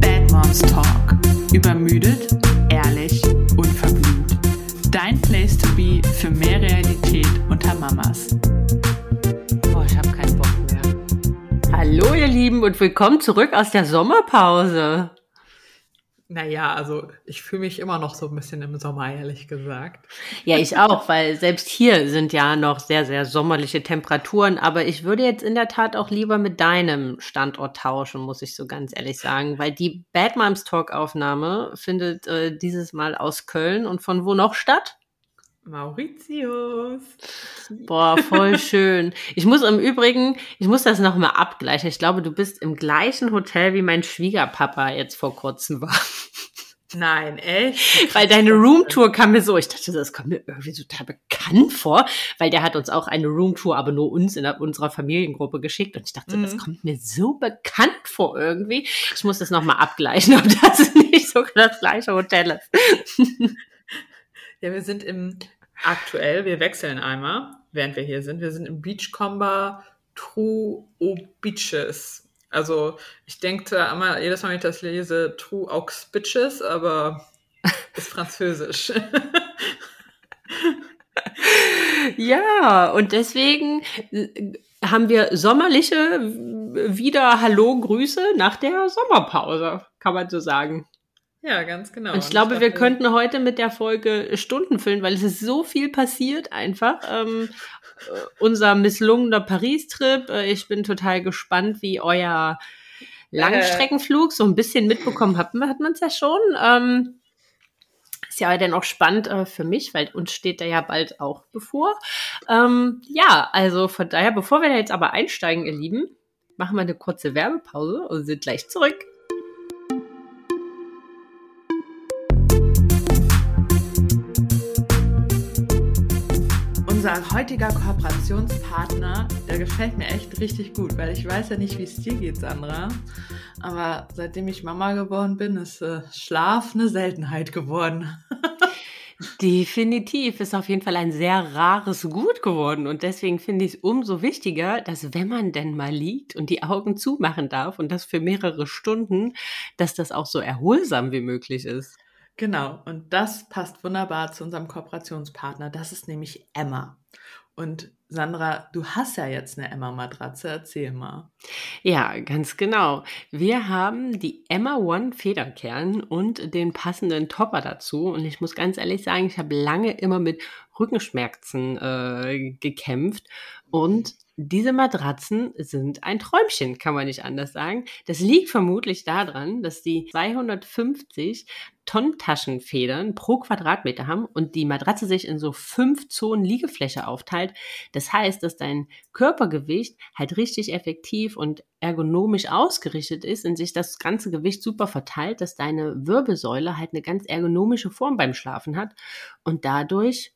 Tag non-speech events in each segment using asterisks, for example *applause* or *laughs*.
Bad Moms Talk. Übermüdet, ehrlich, unverblümt. Dein Place to be für mehr Realität unter Mamas. Boah, ich habe keinen Bock mehr. Hallo ihr Lieben und willkommen zurück aus der Sommerpause. Naja, also ich fühle mich immer noch so ein bisschen im Sommer, ehrlich gesagt. Ja, ich auch, weil selbst hier sind ja noch sehr, sehr sommerliche Temperaturen. Aber ich würde jetzt in der Tat auch lieber mit deinem Standort tauschen, muss ich so ganz ehrlich sagen. Weil die Bad Moms Talk Aufnahme findet äh, dieses Mal aus Köln und von wo noch statt? Mauritius. Boah, voll schön. Ich muss im Übrigen, ich muss das nochmal abgleichen. Ich glaube, du bist im gleichen Hotel wie mein Schwiegerpapa jetzt vor kurzem war. Nein, echt? *laughs* Weil deine Roomtour kam mir so, ich dachte, das kommt mir irgendwie total bekannt vor, weil der hat uns auch eine Roomtour, aber nur uns in unserer Familiengruppe geschickt und ich dachte, mhm. das kommt mir so bekannt vor irgendwie. Ich muss das nochmal abgleichen, *laughs* ob das nicht sogar das gleiche Hotel ist. *laughs* Ja, wir sind im aktuell, wir wechseln einmal, während wir hier sind. Wir sind im Beachcomber True O Beaches. Also ich denke immer, jedes Mal, wenn ich das lese, True Aux Bitches, aber *laughs* ist französisch. ja, und deswegen äh, haben wir sommerliche wieder Hallo Grüße nach der Sommerpause, kann man so sagen. Ja, ganz genau. Und ich glaube, wir könnten heute mit der Folge Stunden füllen, weil es ist so viel passiert einfach. Ähm, äh, unser misslungener Paris-Trip. Äh, ich bin total gespannt, wie euer Langstreckenflug so ein bisschen mitbekommen hat. Hat man es ja schon. Ähm, ist ja dann auch spannend äh, für mich, weil uns steht da ja bald auch bevor. Ähm, ja, also von daher, bevor wir da jetzt aber einsteigen, ihr Lieben, machen wir eine kurze Werbepause und sind gleich zurück. Unser heutiger Kooperationspartner, der gefällt mir echt richtig gut, weil ich weiß ja nicht, wie es dir geht, Sandra. Aber seitdem ich Mama geworden bin, ist äh, Schlaf eine Seltenheit geworden. *laughs* Definitiv ist auf jeden Fall ein sehr rares Gut geworden und deswegen finde ich es umso wichtiger, dass wenn man denn mal liegt und die Augen zumachen darf und das für mehrere Stunden, dass das auch so erholsam wie möglich ist. Genau, und das passt wunderbar zu unserem Kooperationspartner. Das ist nämlich Emma. Und Sandra, du hast ja jetzt eine Emma-Matratze, erzähl mal. Ja, ganz genau. Wir haben die Emma One Federkern und den passenden Topper dazu. Und ich muss ganz ehrlich sagen, ich habe lange immer mit Rückenschmerzen äh, gekämpft. Und diese Matratzen sind ein Träumchen, kann man nicht anders sagen. Das liegt vermutlich daran, dass die 250 Tonnen Taschenfedern pro Quadratmeter haben und die Matratze sich in so fünf Zonen Liegefläche aufteilt. Das heißt, dass dein Körpergewicht halt richtig effektiv und ergonomisch ausgerichtet ist und sich das ganze Gewicht super verteilt, dass deine Wirbelsäule halt eine ganz ergonomische Form beim Schlafen hat und dadurch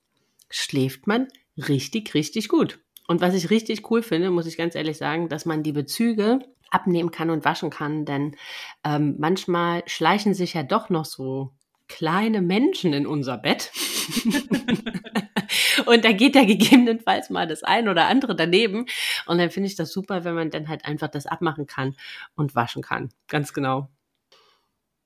schläft man richtig, richtig gut. Und was ich richtig cool finde, muss ich ganz ehrlich sagen, dass man die Bezüge abnehmen kann und waschen kann, denn ähm, manchmal schleichen sich ja doch noch so kleine Menschen in unser Bett. *laughs* und da geht ja gegebenenfalls mal das ein oder andere daneben. Und dann finde ich das super, wenn man dann halt einfach das abmachen kann und waschen kann. Ganz genau.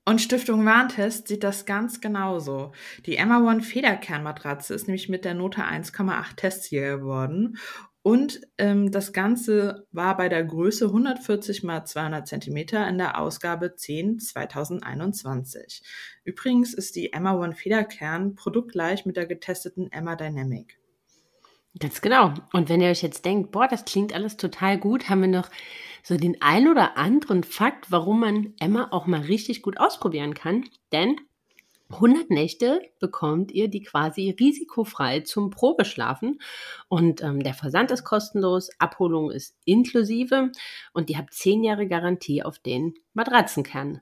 Und Stiftung Warntest sieht das ganz genauso. Die Emma One Federkernmatratze ist nämlich mit der Note 1,8 Testsieger geworden und ähm, das Ganze war bei der Größe 140 mal 200 Zentimeter in der Ausgabe 10 2021. Übrigens ist die Emma One Federkern produktgleich mit der getesteten Emma Dynamic. Ganz genau. Und wenn ihr euch jetzt denkt, boah, das klingt alles total gut, haben wir noch so den ein oder anderen Fakt, warum man Emma auch mal richtig gut ausprobieren kann. Denn 100 Nächte bekommt ihr die quasi risikofrei zum Probeschlafen und ähm, der Versand ist kostenlos, Abholung ist inklusive und ihr habt 10 Jahre Garantie auf den Matratzenkern.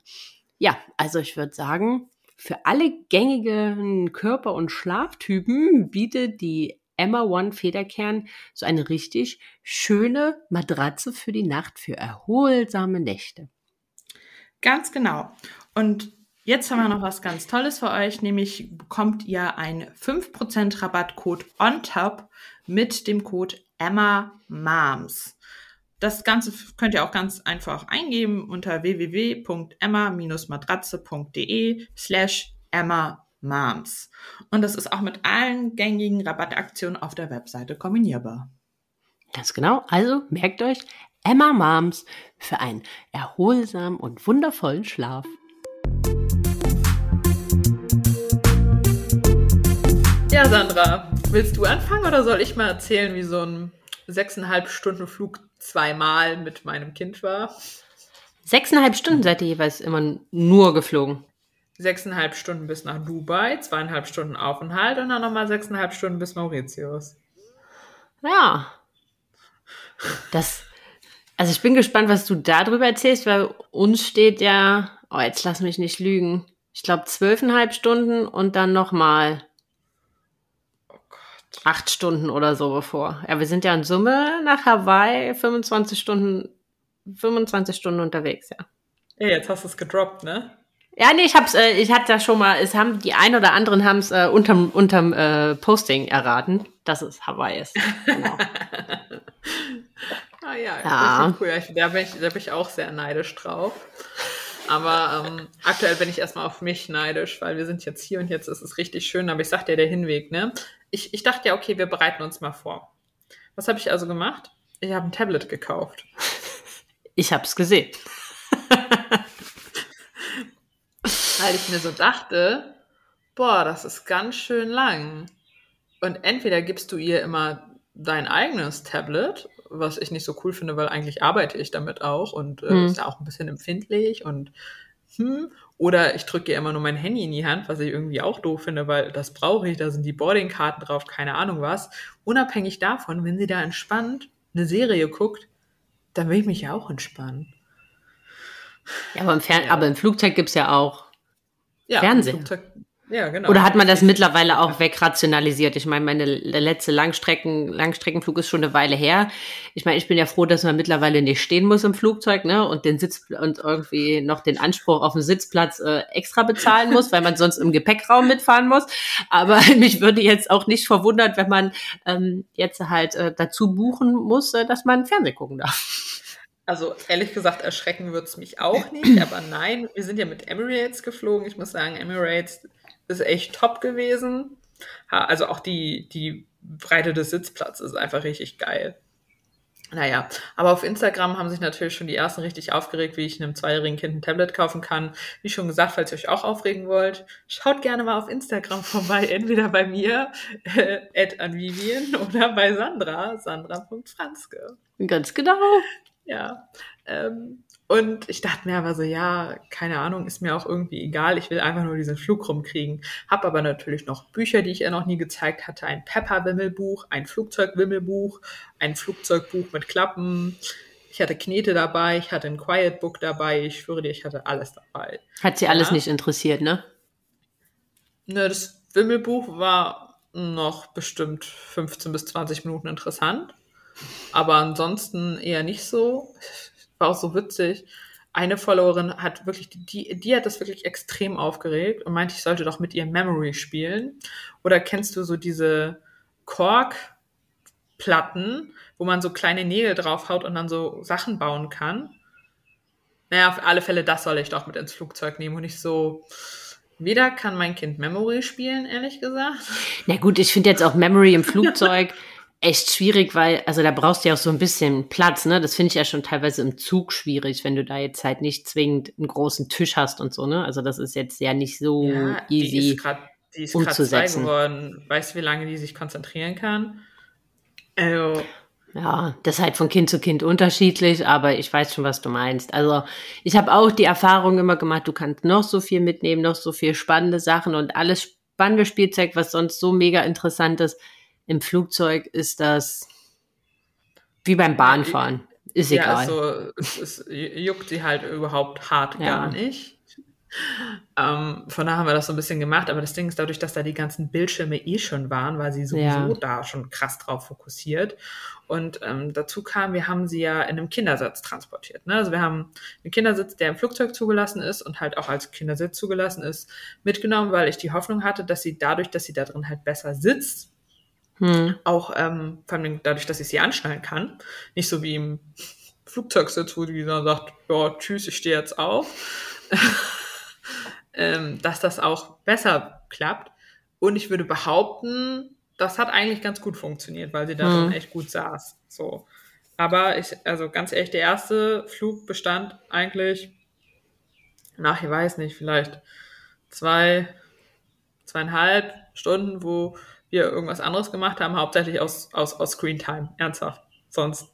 Ja, also ich würde sagen, für alle gängigen Körper- und Schlaftypen bietet die Emma One Federkern so eine richtig schöne Matratze für die Nacht für erholsame Nächte. Ganz genau. Und Jetzt haben wir noch was ganz Tolles für euch, nämlich bekommt ihr einen 5% Rabattcode on top mit dem Code Emma Moms. das Ganze könnt ihr auch ganz einfach eingeben unter www.emma-matratze.de slash Emma Moms. Und das ist auch mit allen gängigen Rabattaktionen auf der Webseite kombinierbar. Ganz genau. Also merkt euch Emma Moms für einen erholsamen und wundervollen Schlaf. Ja, Sandra, willst du anfangen oder soll ich mal erzählen, wie so ein sechseinhalb Stunden Flug zweimal mit meinem Kind war? Sechseinhalb Stunden seid ihr jeweils immer nur geflogen. Sechseinhalb Stunden bis nach Dubai, zweieinhalb Stunden Aufenthalt und dann nochmal sechseinhalb Stunden bis Mauritius. Ja. Das, also ich bin gespannt, was du darüber erzählst, weil uns steht ja, oh, jetzt lass mich nicht lügen. Ich glaube zwölfeinhalb Stunden und dann nochmal acht Stunden oder so bevor. Ja, wir sind ja in Summe nach Hawaii 25 Stunden, 25 Stunden unterwegs, ja. Ja, jetzt hast du es gedroppt, ne? Ja, nee, ich hab's, äh, ich hatte da schon mal, es haben die ein oder anderen haben es äh, unterm, unterm äh, Posting erraten, dass es Hawaii ist. Genau. *laughs* ah ja, ja. cool. Da bin, ich, da bin ich auch sehr neidisch drauf. Aber ähm, aktuell bin ich erstmal auf mich neidisch, weil wir sind jetzt hier und jetzt ist es richtig schön. Aber ich sag dir, der Hinweg, ne? Ich, ich dachte ja, okay, wir bereiten uns mal vor. Was habe ich also gemacht? Ich habe ein Tablet gekauft. *laughs* Ich habe es gesehen. *laughs* weil ich mir so dachte, boah, das ist ganz schön lang. Und entweder gibst du ihr immer dein eigenes Tablet, was ich nicht so cool finde, weil eigentlich arbeite ich damit auch und äh, hm. ist ja auch ein bisschen empfindlich und hm, oder ich drücke ihr immer nur mein Handy in die Hand, was ich irgendwie auch doof finde, weil das brauche ich, da sind die Boardingkarten drauf, keine Ahnung was. Unabhängig davon, wenn sie da entspannt eine Serie guckt, dann will ich mich ja auch entspannen. Ja, aber im, Fern ja. aber im Flugzeug gibt's ja auch ja, Fernsehen. Ja, genau. Oder hat man das mittlerweile auch wegrationalisiert? Ich meine, meine letzte Langstrecken, Langstreckenflug ist schon eine Weile her. Ich meine, ich bin ja froh, dass man mittlerweile nicht stehen muss im Flugzeug, ne? Und den Sitz und irgendwie noch den Anspruch auf den Sitzplatz äh, extra bezahlen muss, weil man sonst im Gepäckraum mitfahren muss. Aber *laughs* mich würde jetzt auch nicht verwundert, wenn man ähm, jetzt halt äh, dazu buchen muss, äh, dass man Fernsehen gucken darf. Also ehrlich gesagt, erschrecken wird es mich auch nicht, aber nein, wir sind ja mit Emirates geflogen. Ich muss sagen, Emirates ist echt top gewesen. Also auch die, die Breite des Sitzplatzes ist einfach richtig geil. Naja, aber auf Instagram haben sich natürlich schon die ersten richtig aufgeregt, wie ich einem zweijährigen Kind ein Tablet kaufen kann. Wie schon gesagt, falls ihr euch auch aufregen wollt, schaut gerne mal auf Instagram vorbei, entweder bei mir, äh, Vivian, oder bei Sandra, sandra.franzke. Ganz genau. Ja. Ähm, und ich dachte mir aber so, ja, keine Ahnung, ist mir auch irgendwie egal. Ich will einfach nur diesen Flug rumkriegen. Hab aber natürlich noch Bücher, die ich ihr noch nie gezeigt hatte. Ein Pepper-Wimmelbuch, ein Flugzeug-Wimmelbuch, ein Flugzeugbuch mit Klappen. Ich hatte Knete dabei, ich hatte ein Quiet Book dabei. Ich schwöre dir, ich hatte alles dabei. Hat sie ja. alles nicht interessiert, ne? Ne, das Wimmelbuch war noch bestimmt 15 bis 20 Minuten interessant. Aber ansonsten eher nicht so. War auch so witzig. Eine Followerin hat wirklich, die, die hat das wirklich extrem aufgeregt und meinte, ich sollte doch mit ihr Memory spielen. Oder kennst du so diese Kork-Platten, wo man so kleine Nägel draufhaut und dann so Sachen bauen kann? Naja, auf alle Fälle, das soll ich doch mit ins Flugzeug nehmen und nicht so, Weder kann mein Kind Memory spielen, ehrlich gesagt. Na gut, ich finde jetzt auch Memory im Flugzeug *laughs* echt schwierig, weil, also da brauchst du ja auch so ein bisschen Platz, ne? Das finde ich ja schon teilweise im Zug schwierig, wenn du da jetzt halt nicht zwingend einen großen Tisch hast und so, ne? Also das ist jetzt ja nicht so ja, easy. Die ist grad, die ist umzusetzen. geworden. Weißt du, wie lange die sich konzentrieren kann? Also. Ja, das ist halt von Kind zu Kind unterschiedlich, aber ich weiß schon, was du meinst. Also ich habe auch die Erfahrung immer gemacht, du kannst noch so viel mitnehmen, noch so viel spannende Sachen und alles spannende Spielzeug, was sonst so mega interessant ist, im Flugzeug ist das wie beim Bahnfahren. Ist ja, egal. Also, es, juckt sie halt überhaupt hart ja. gar nicht. Ähm, von daher haben wir das so ein bisschen gemacht, aber das Ding ist dadurch, dass da die ganzen Bildschirme eh schon waren, war sie sowieso ja. da schon krass drauf fokussiert. Und ähm, dazu kam, wir haben sie ja in einem Kindersitz transportiert. Ne? Also wir haben einen Kindersitz, der im Flugzeug zugelassen ist und halt auch als Kindersitz zugelassen ist, mitgenommen, weil ich die Hoffnung hatte, dass sie dadurch, dass sie da drin halt besser sitzt, hm. Auch ähm, vor allem dadurch, dass ich sie anschnallen kann. Nicht so wie im Flugzeug sitzt, wo die dann sagt, ja, tschüss, ich stehe jetzt auf, *laughs* ähm, dass das auch besser klappt. Und ich würde behaupten, das hat eigentlich ganz gut funktioniert, weil sie da mhm. echt gut saß. So. Aber ich, also ganz ehrlich, der erste Flug bestand eigentlich nach, ich weiß nicht, vielleicht zwei, zweieinhalb Stunden, wo wir irgendwas anderes gemacht haben, hauptsächlich aus, aus, aus Screen Time, ernsthaft. Sonst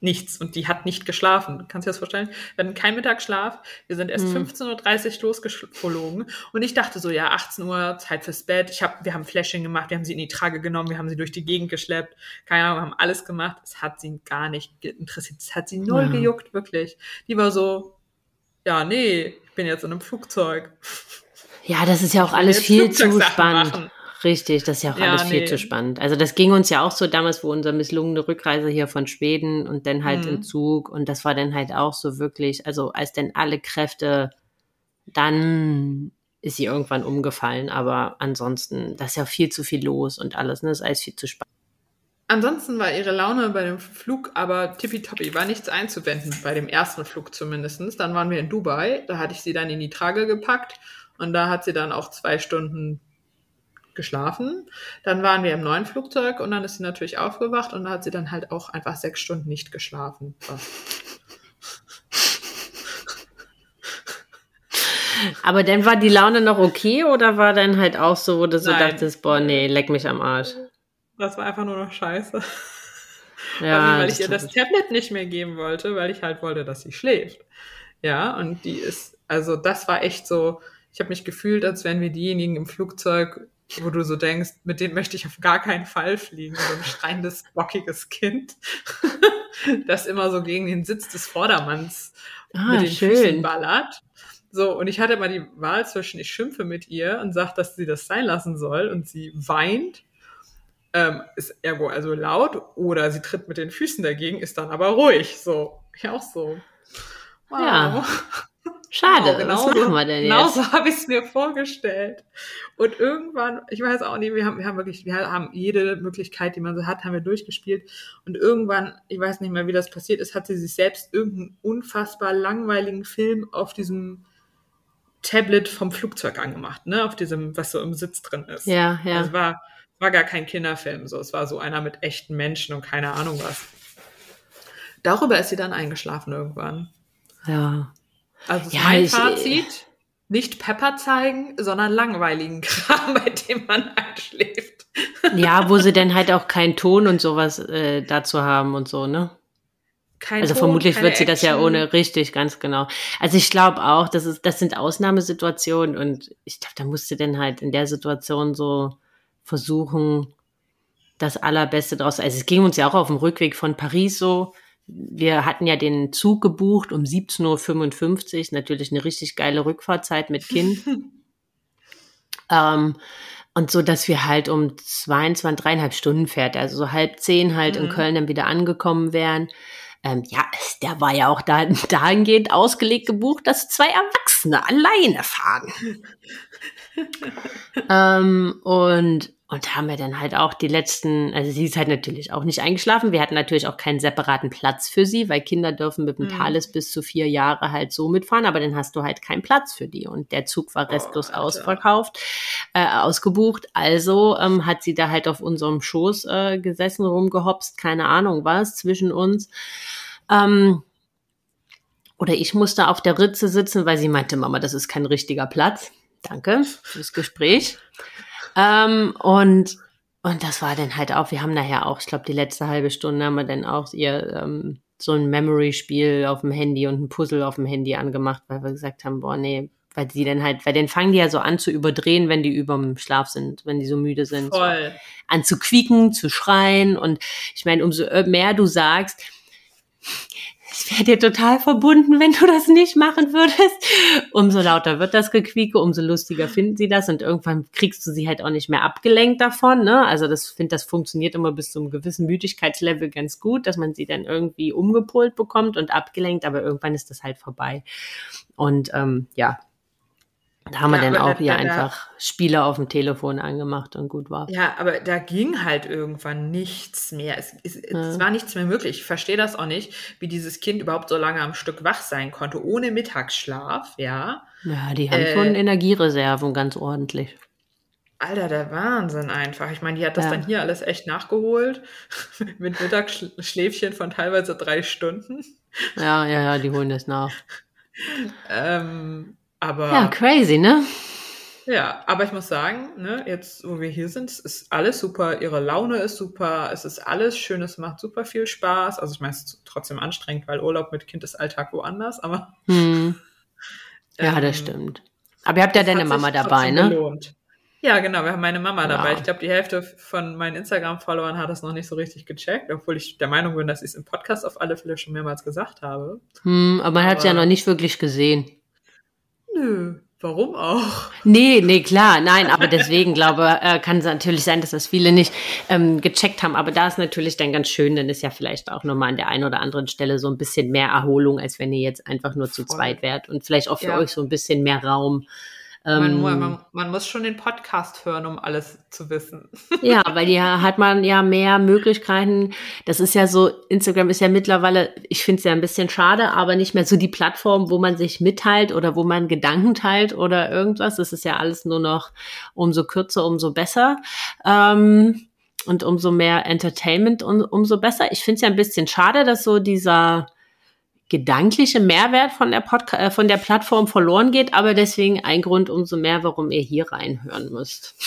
nichts. Und die hat nicht geschlafen. Kannst du dir das vorstellen? Wir hatten keinen Mittagsschlaf. Wir sind erst hm. 15.30 Uhr losgeflogen. Und ich dachte so, ja, 18 Uhr, Zeit fürs Bett. Ich hab, wir haben Flashing gemacht, wir haben sie in die Trage genommen, wir haben sie durch die Gegend geschleppt. Keine Ahnung, wir haben alles gemacht. Es hat sie gar nicht interessiert. Es hat sie null ja. gejuckt, wirklich. Die war so, ja, nee, ich bin jetzt in einem Flugzeug. Ja, das ist ja auch alles viel zu spannend. Machen. Richtig, das ist ja auch ja, alles viel nee. zu spannend. Also das ging uns ja auch so damals, wo unsere misslungene Rückreise hier von Schweden und dann halt mhm. im Zug und das war dann halt auch so wirklich, also als denn alle Kräfte, dann ist sie irgendwann umgefallen, aber ansonsten, da ist ja viel zu viel los und alles, ne, das ist alles viel zu spannend. Ansonsten war ihre Laune bei dem Flug aber tippitoppi, war nichts einzuwenden, bei dem ersten Flug zumindestens. Dann waren wir in Dubai, da hatte ich sie dann in die Trage gepackt und da hat sie dann auch zwei Stunden geschlafen. Dann waren wir im neuen Flugzeug und dann ist sie natürlich aufgewacht und da hat sie dann halt auch einfach sechs Stunden nicht geschlafen. Aber dann war die Laune noch okay oder war dann halt auch so, wo du so Nein. dachtest, boah, nee, leck mich am Arsch? Das war einfach nur noch scheiße. Ja, weil ich ihr das Tablet nicht mehr geben wollte, weil ich halt wollte, dass sie schläft. Ja, und die ist, also das war echt so, ich habe mich gefühlt, als wären wir diejenigen im Flugzeug, wo du so denkst, mit denen möchte ich auf gar keinen Fall fliegen. So ein schreiendes, bockiges Kind, *laughs* das immer so gegen den Sitz des Vordermanns ah, mit den schön. Füßen ballert. So, und ich hatte mal die Wahl zwischen, ich schimpfe mit ihr und sage, dass sie das sein lassen soll und sie weint ähm, ist ergo also laut oder sie tritt mit den Füßen dagegen, ist dann aber ruhig. So, ja auch so. Wow. Ja. Schade, genau was machen wir denn genau jetzt? Genau so habe ich es mir vorgestellt. Und irgendwann, ich weiß auch nicht, wir haben, wir haben wirklich, wir haben jede Möglichkeit, die man so hat, haben wir durchgespielt. Und irgendwann, ich weiß nicht mehr, wie das passiert ist, hat sie sich selbst irgendeinen unfassbar langweiligen Film auf diesem Tablet vom Flugzeug angemacht, ne, auf diesem, was so im Sitz drin ist. Ja, ja. Das war, war gar kein Kinderfilm, so. Es war so einer mit echten Menschen und keine Ahnung was. Darüber ist sie dann eingeschlafen irgendwann. Ja. Also ja, mein ich, Fazit, nicht Pepper zeigen, sondern langweiligen *laughs* Kram, bei dem man einschläft. Ja, wo sie dann halt auch keinen Ton und sowas äh, dazu haben und so, ne? Kein also Ton, vermutlich wird sie das ja ohne richtig, ganz genau. Also ich glaube auch, das ist, das sind Ausnahmesituationen und ich glaube, da musste dann halt in der Situation so versuchen, das Allerbeste draus. Also es ging uns ja auch auf dem Rückweg von Paris so. Wir hatten ja den Zug gebucht um 17.55 Uhr, natürlich eine richtig geile Rückfahrzeit mit Kind. *laughs* ähm, und so, dass wir halt um 22, dreieinhalb Stunden fährt, also so halb zehn halt mhm. in Köln dann wieder angekommen wären. Ähm, ja, der war ja auch da, dahingehend ausgelegt gebucht, dass zwei Erwachsene alleine fahren. *laughs* ähm, und und haben wir dann halt auch die letzten, also sie ist halt natürlich auch nicht eingeschlafen. Wir hatten natürlich auch keinen separaten Platz für sie, weil Kinder dürfen mit dem mhm. Thales bis zu vier Jahre halt so mitfahren, aber dann hast du halt keinen Platz für die. Und der Zug war restlos oh, ausverkauft, äh, ausgebucht. Also ähm, hat sie da halt auf unserem Schoß äh, gesessen, rumgehopst, keine Ahnung was, zwischen uns. Ähm, oder ich musste auf der Ritze sitzen, weil sie meinte, Mama, das ist kein richtiger Platz. Danke fürs Gespräch. Ähm, und, und das war dann halt auch, wir haben nachher auch, ich glaube, die letzte halbe Stunde haben wir dann auch ihr ähm, so ein Memory-Spiel auf dem Handy und ein Puzzle auf dem Handy angemacht, weil wir gesagt haben, boah, nee, weil sie dann halt, weil dann fangen die ja so an zu überdrehen, wenn die überm Schlaf sind, wenn die so müde sind. Voll. So, an zu quieken, zu schreien und ich meine, umso mehr du sagst, ich wäre dir total verbunden, wenn du das nicht machen würdest. Umso lauter wird das Gequieke, umso lustiger finden sie das und irgendwann kriegst du sie halt auch nicht mehr abgelenkt davon. Ne? Also das finde, das funktioniert immer bis zu einem gewissen Müdigkeitslevel ganz gut, dass man sie dann irgendwie umgepolt bekommt und abgelenkt, aber irgendwann ist das halt vorbei. Und ähm, ja, Da haben Ja, wir dann auch da- hier da- einfach Spiele auf dem Telefon angemacht und gut war. Ja, aber da ging halt irgendwann nichts mehr. Es, es, es war nichts mehr möglich. Ich verstehe das auch nicht, wie dieses Kind überhaupt so lange am Stück wach sein konnte, ohne Mittagsschlaf, ja. Ja, die haben Äh, schon Energiereserven ganz ordentlich. Alter, der Wahnsinn einfach. Ich meine, die hat das Ja. dann hier alles echt nachgeholt. *laughs* Mit Mittagsschläfchen von teilweise drei Stunden. Ja, ja, ja, die holen das nach. *laughs* Ähm, aber Ja, crazy, ne? Ja, aber ich muss sagen, ne, jetzt wo wir hier sind, es ist alles super, ihre Laune ist super, es ist alles schön, es macht super viel Spaß. Also ich meine, es ist trotzdem anstrengend, weil Urlaub mit Kind ist Alltag woanders, aber Hm. *laughs* Ja, das ähm, stimmt. Aber ihr habt ja deine Mama dabei, ne? Gelohnt. Ja, genau, wir haben meine Mama dabei. Wow. Ich glaube, die Hälfte von meinen Instagram-Followern hat das noch nicht so richtig gecheckt, obwohl ich der Meinung bin, dass ich es im Podcast auf alle Fälle schon mehrmals gesagt habe. Hm, aber man hat es ja noch nicht wirklich gesehen. Nö, warum auch? Nee, nee, klar, nein, aber deswegen glaube, äh, kann es natürlich sein, dass das viele nicht ähm, gecheckt haben. Aber da ist natürlich dann ganz schön, dann ist ja vielleicht auch nochmal an der einen oder anderen Stelle so ein bisschen mehr Erholung, als wenn ihr jetzt einfach nur zu Voll. zweit wärt und vielleicht auch für Ja. euch so ein bisschen mehr Raum. Man, Ähm, man, man muss schon den Podcast hören, um alles zu wissen. *laughs* Ja, weil ja hat man ja mehr Möglichkeiten. Das ist ja so, Instagram ist ja mittlerweile, ich finde es ja ein bisschen schade, aber nicht mehr so die Plattform, wo man sich mitteilt oder wo man Gedanken teilt oder irgendwas. Das ist ja alles nur noch umso kürzer, umso besser. Ähm, und umso mehr Entertainment, um, umso besser. Ich finde es ja ein bisschen schade, dass so dieser gedankliche Mehrwert von der Podca äh, von der Plattform verloren geht, aber deswegen ein Grund umso mehr, warum ihr hier reinhören müsst. *laughs*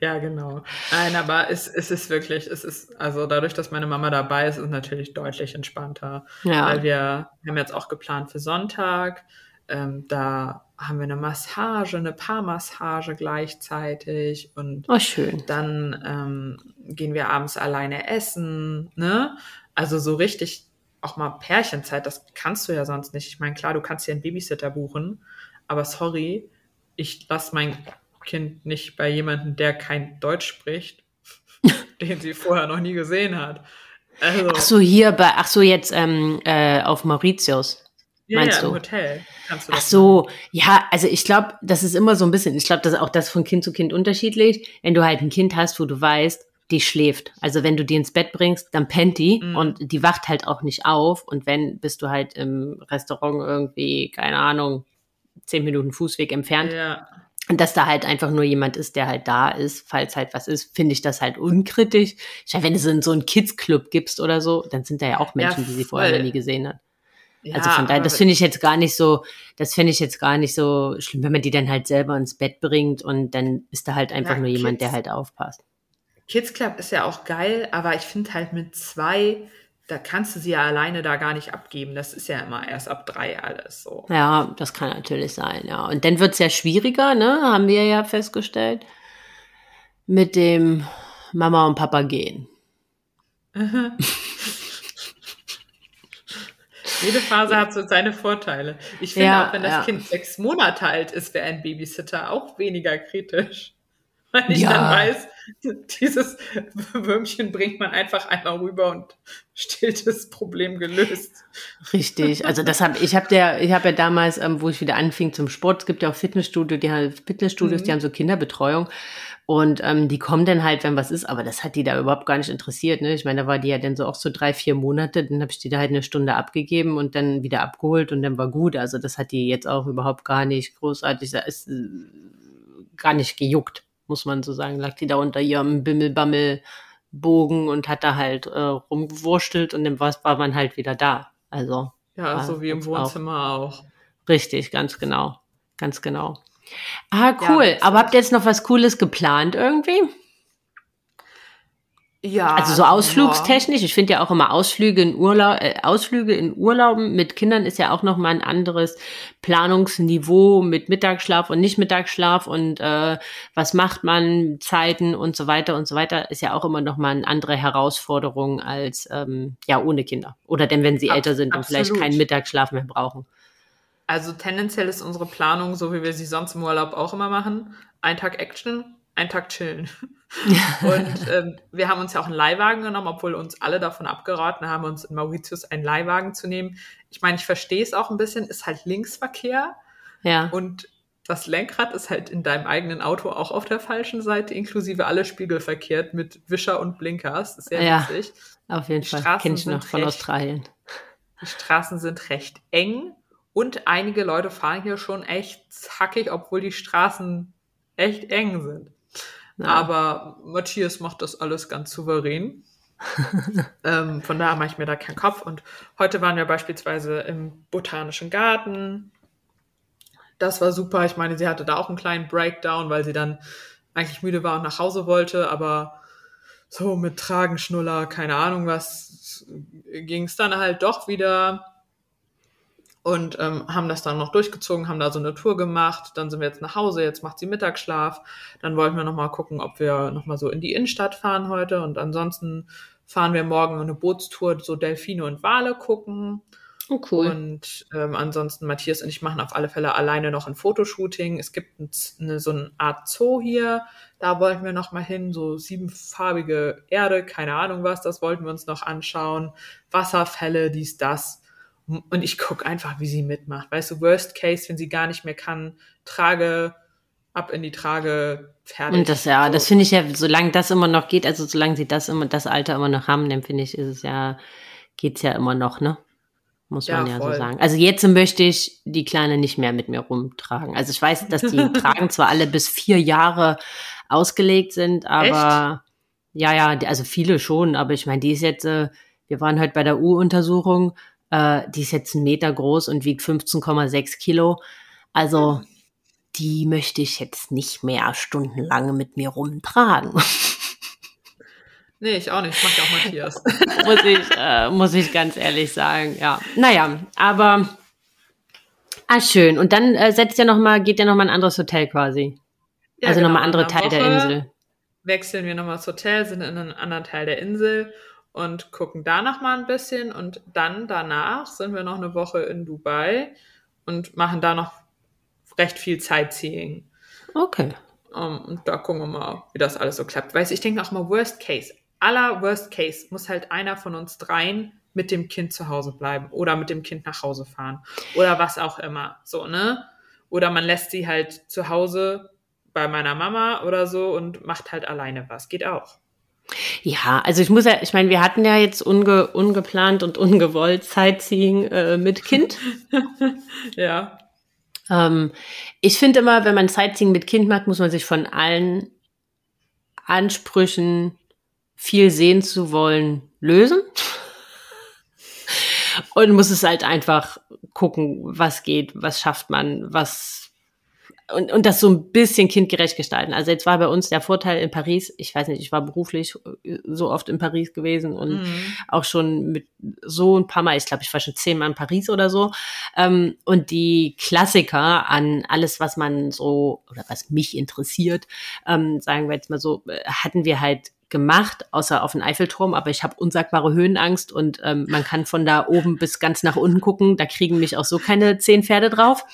Ja, genau. Nein, aber es, es ist wirklich, es ist, also dadurch, dass meine Mama dabei ist, ist es natürlich deutlich entspannter. Ja. Weil wir haben jetzt auch geplant für Sonntag. Ähm, da haben wir eine Massage, eine Paarmassage gleichzeitig und Oh, schön. dann ähm, gehen wir abends alleine essen, ne? Also so richtig auch mal Pärchenzeit, das kannst du ja sonst nicht. Ich meine, klar, du kannst dir einen Babysitter buchen, aber sorry, ich lasse mein Kind nicht bei jemandem, der kein Deutsch spricht, *laughs* den sie vorher noch nie gesehen hat. Also, Ach so, hier bei, ach so, jetzt ähm, äh, auf Mauritius. ja, meinst ja, im du? Hotel kannst du Ach das so, ja, also ich glaube, das ist immer so ein bisschen, ich glaube, das ist auch das von Kind zu Kind unterschiedlich. Wenn du halt ein Kind hast, wo du weißt, die schläft. Also wenn du die ins Bett bringst, dann pennt die Mhm. und die wacht halt auch nicht auf. Und wenn, bist du halt im Restaurant irgendwie, keine Ahnung, zehn Minuten Fußweg entfernt. Ja, Und dass da halt einfach nur jemand ist, der halt da ist, falls halt was ist, finde ich das halt unkritisch. Ich meine, wenn du so in so einen Kids-Club gibst oder so, dann sind da ja auch Menschen, die sie vorher noch nie gesehen hat. ja Also von daher, das finde ich jetzt gar nicht so, das finde ich jetzt gar nicht so schlimm, wenn man die dann halt selber ins Bett bringt und dann ist da halt einfach Ja, nur jemand, der Kids- halt aufpasst. Kids Club ist ja auch geil, aber ich finde halt mit zwei, da kannst du sie ja alleine da gar nicht abgeben. Das ist ja immer erst ab drei alles so. Ja, das kann natürlich sein, ja. Und dann wird es ja schwieriger, ne? Haben wir ja festgestellt. Mit dem Mama und Papa gehen. *laughs* Jede Phase hat so seine Vorteile. Ich finde Ja, auch, wenn das ja. Kind sechs Monate alt ist, wäre ein Babysitter auch weniger kritisch. *laughs* Weil ich Ja. dann weiß, dieses Würmchen bringt man einfach einmal rüber und stillt das Problem gelöst. Richtig. Also das *laughs* habe ich habe der ich habe ja damals, ähm, wo ich wieder anfing zum Sport, es gibt ja auch Fitnessstudio, die haben Fitnessstudios, Mhm. die haben so Kinderbetreuung und ähm, die kommen dann halt, wenn was ist, aber das hat die da überhaupt gar nicht interessiert. Ne? Ich meine, da war die ja dann so auch so drei, vier Monate, dann habe ich die da halt eine Stunde abgegeben und dann wieder abgeholt und dann war gut. Also das hat die jetzt auch überhaupt gar nicht großartig, da ist äh, gar nicht gejuckt, muss man so sagen. Lag die da unter ihrem Bimmelbammel Bogen und hat da halt äh, rumgewurstelt und dann war, war man halt wieder da. Also Ja, so wie im jetzt auch. Wohnzimmer auch. Richtig, ganz genau. Ganz genau. Ah, cool. witzig. Aber habt ihr jetzt noch was Cooles geplant irgendwie? Ja. Also so ausflugstechnisch. Ich finde ja auch immer Ausflüge in Urlaub, äh, Ausflüge in Urlauben mit Kindern ist ja auch noch mal ein anderes Planungsniveau mit Mittagsschlaf und nicht Mittagsschlaf und äh, was macht man, Zeiten und so weiter und so weiter ist ja auch immer noch mal eine andere Herausforderung als ähm, ja ohne Kinder oder denn wenn sie Ab- älter sind und vielleicht keinen Mittagsschlaf mehr brauchen. Also tendenziell ist unsere Planung, so wie wir sie sonst im Urlaub auch immer machen, ein Tag Action, ein Tag chillen. *laughs* Und ähm, wir haben uns ja auch einen Leihwagen genommen, obwohl uns alle davon abgeraten haben, uns in Mauritius einen Leihwagen zu nehmen. Ich meine, ich verstehe es auch ein bisschen, ist halt Linksverkehr. Ja. Und das Lenkrad ist halt in deinem eigenen Auto auch auf der falschen Seite, inklusive alle Spiegel verkehrt mit Wischer und Blinkers. Das ist sehr Ja. witzig. Auf jeden Die Fall. Straßen Kenn ich noch von recht- Australien. Die Straßen sind recht eng und einige Leute fahren hier schon echt zackig, obwohl die Straßen echt eng sind. Ja. Aber Matthias macht das alles ganz souverän. *laughs* ähm, von daher mache ich mir da keinen Kopf. Und heute waren wir beispielsweise im Botanischen Garten. Das war super. Ich meine, sie hatte da auch einen kleinen Breakdown, weil sie dann eigentlich müde war und nach Hause wollte, aber so mit Tragenschnuller, keine Ahnung was, ging es dann halt doch wieder und ähm, haben das dann noch durchgezogen, haben da so eine Tour gemacht. Dann sind wir jetzt nach Hause, jetzt macht sie Mittagsschlaf. Dann wollten wir noch mal gucken, ob wir noch mal so in die Innenstadt fahren heute. Und ansonsten fahren wir morgen eine Bootstour, so Delfine und Wale gucken. Oh, cool. Und ähm, ansonsten Matthias und ich machen auf alle Fälle alleine noch ein Fotoshooting. Es gibt ein, eine, so eine Art Zoo hier. Da wollten wir noch mal hin. So siebenfarbige Erde, keine Ahnung was. Das wollten wir uns noch anschauen. Wasserfälle, dies, das. Und ich guck einfach, wie sie mitmacht. Weißt du, Worst Case, wenn sie gar nicht mehr kann, trage ab in die Trage, fertig. Und das, ja, So. das finde ich ja, solange das immer noch geht, also solange sie das immer, das Alter immer noch haben, dann finde ich, ist es ja, geht's ja immer noch, ne? Muss man Ja, ja, voll. so sagen. Also jetzt möchte ich die Kleine nicht mehr mit mir rumtragen. Also ich weiß, dass die *laughs* Tragen zwar alle bis vier Jahre ausgelegt sind, aber ja, ja, die- also viele schon, aber ich meine, die ist jetzt, äh, wir waren heute bei der U-Untersuchung, äh, die ist jetzt einen Meter groß und wiegt 15,6 Kilo. Also die möchte ich jetzt nicht mehr stundenlang mit mir rumtragen. *laughs* Nee, ich auch nicht. Ich mach ja auch Matthias. *laughs* muss ich, äh, muss ich ganz ehrlich sagen, ja. Naja, aber ah, schön. Und dann äh, setzt ja noch mal, geht ja noch mal ein anderes Hotel quasi. Ja, also genau, noch mal andere Teil der Woche Insel. Wechseln wir nochmal das Hotel, sind in einem anderen Teil der Insel und gucken da noch mal ein bisschen. Und dann danach sind wir noch eine Woche in Dubai und machen da noch recht viel Sightseeing. Okay. Um, und da gucken wir mal, wie das alles so klappt. Weißt ich denke auch mal, Worst Case. Aller Worst Case muss halt einer von uns dreien mit dem Kind zu Hause bleiben oder mit dem Kind nach Hause fahren oder was auch immer. So, ne? Oder man lässt sie halt zu Hause bei meiner Mama oder so und macht halt alleine was. Geht auch. Ja, also ich muss ja, ich meine, wir hatten ja jetzt unge, ungeplant und ungewollt Sightseeing äh, mit Kind. *laughs* Ja. Ähm, ich finde immer, wenn man Sightseeing mit Kind macht, muss man sich von allen Ansprüchen, viel sehen zu wollen, lösen. *laughs* Und muss es halt einfach gucken, was geht, was schafft man, was und, und das so ein bisschen kindgerecht gestalten. Also jetzt war bei uns der Vorteil in Paris, ich weiß nicht, ich war beruflich äh, so oft in Paris gewesen und Mhm. auch schon mit so ein paar Mal, ich glaube, ich war schon zehnmal in Paris oder so. Ähm, und die Klassiker an alles, was man so oder was mich interessiert, ähm, sagen wir jetzt mal so, äh, hatten wir halt gemacht, außer auf den Eiffelturm, aber ich habe unsagbare Höhenangst und ähm, man kann von da oben bis ganz nach unten gucken, da kriegen mich auch so keine zehn Pferde drauf.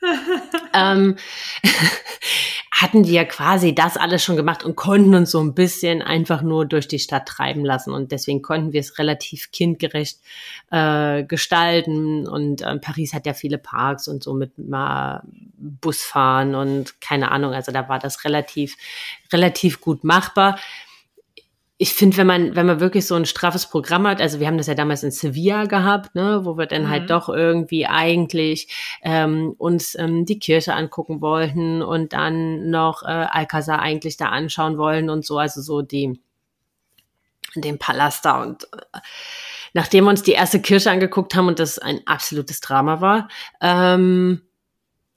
*laughs* ähm, *laughs* hatten wir quasi das alles schon gemacht und konnten uns so ein bisschen einfach nur durch die Stadt treiben lassen. Und deswegen konnten wir es relativ kindgerecht äh, gestalten. Und ähm, Paris hat ja viele Parks und so mit mal Busfahren und keine Ahnung. Also da war das relativ, relativ gut machbar ich finde, wenn man, wenn man wirklich so ein straffes Programm hat, also wir haben das ja damals in Sevilla gehabt, ne, wo wir dann Mhm. halt doch irgendwie eigentlich ähm, uns ähm, die Kirche angucken wollten und dann noch äh, Alcazar eigentlich da anschauen wollen und so, also so die den Palast da und äh, nachdem wir uns die erste Kirche angeguckt haben und das ein absolutes Drama war, ähm,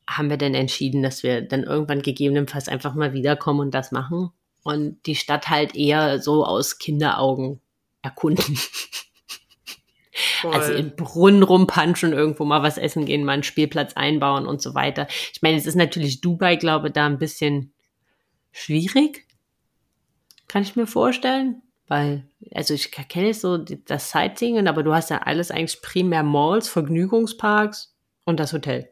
haben wir dann entschieden, dass wir dann irgendwann gegebenenfalls einfach mal wiederkommen und das machen und die Stadt halt eher so aus Kinderaugen erkunden. Voll. Also in Brunnen rumpanschen, irgendwo mal was essen gehen, mal einen Spielplatz einbauen und so weiter. Ich meine, es ist natürlich Dubai, glaube da ein bisschen schwierig. Kann ich mir vorstellen. Weil, also ich kenne jetzt so das Sightseeing, aber du hast ja alles eigentlich primär Malls, Vergnügungsparks und das Hotel.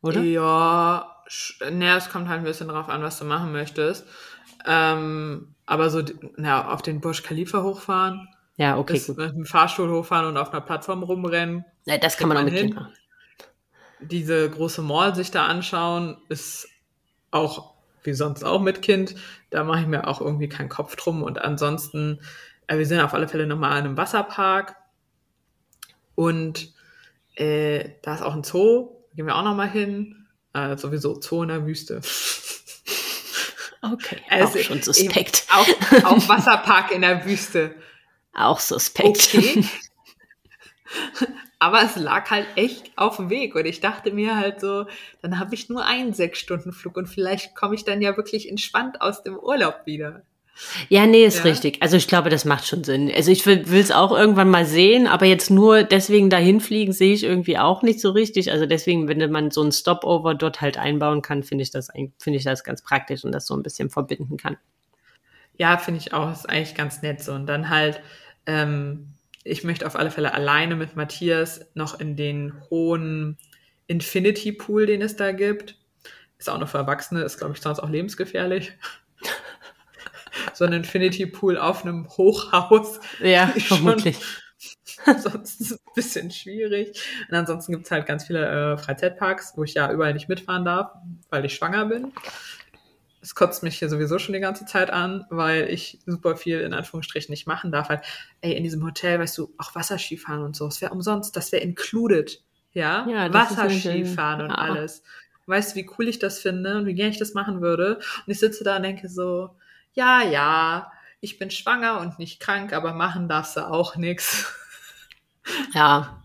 Oder? Ja, ne, es kommt halt ein bisschen drauf an, was du machen möchtest. Ähm, aber so, na, auf den Burj Khalifa hochfahren, Ja, okay, ist gut. mit dem Fahrstuhl hochfahren und auf einer Plattform rumrennen. Ja, das kann man auch mit hin. Kind machen. diese große Mall sich da anschauen, ist auch wie sonst auch mit Kind. Da mache ich mir auch irgendwie keinen Kopf drum. Und ansonsten, äh, wir sind auf alle Fälle nochmal in einem Wasserpark. Und äh, da ist auch ein Zoo. Da gehen wir auch nochmal hin. Äh, sowieso Zoo in der Wüste. *laughs* Okay, Also, auch schon suspekt. Auch, auch *laughs* Wasserpark in der Wüste. Auch suspekt. Okay. *laughs* Aber es lag halt echt auf dem Weg und ich dachte mir halt so, dann habe ich nur einen Sechs-Stunden-Flug und vielleicht komme ich dann ja wirklich entspannt aus dem Urlaub wieder. Ja, nee, ist Ja. richtig. Also ich glaube, das macht schon Sinn. Also ich will es auch irgendwann mal sehen, aber jetzt nur deswegen dahin fliegen sehe ich irgendwie auch nicht so richtig. Also deswegen, wenn man so ein Stopover dort halt einbauen kann, finde ich das eigentlich- finde ich das ganz praktisch und das so ein bisschen verbinden kann. Ja, finde ich auch, ist eigentlich ganz nett so. Und dann halt, ähm, ich möchte auf alle Fälle alleine mit Matthias noch in den hohen Infinity Pool, den es da gibt. Ist auch noch für Erwachsene, ist glaube ich sonst auch lebensgefährlich. So ein Infinity Pool auf einem Hochhaus. Ja, *laughs* vermutlich. *laughs* Sonst ist es ein bisschen schwierig. Und ansonsten gibt es halt ganz viele äh, Freizeitparks, wo ich ja überall nicht mitfahren darf, weil ich schwanger bin. Es kotzt mich hier sowieso schon die ganze Zeit an, weil ich super viel in Anführungsstrichen nicht machen darf. Halt, ey, in diesem Hotel, weißt du, auch Wasserskifahren und so, das wäre umsonst, das wäre included. Ja, Ja, Wasserskifahren und ja. alles. Weißt du, wie cool ich das finde und wie gerne ich das machen würde? Und ich sitze da und denke so, ja, ja, ich bin schwanger und nicht krank, aber machen darfst du auch nix. *laughs* Ja.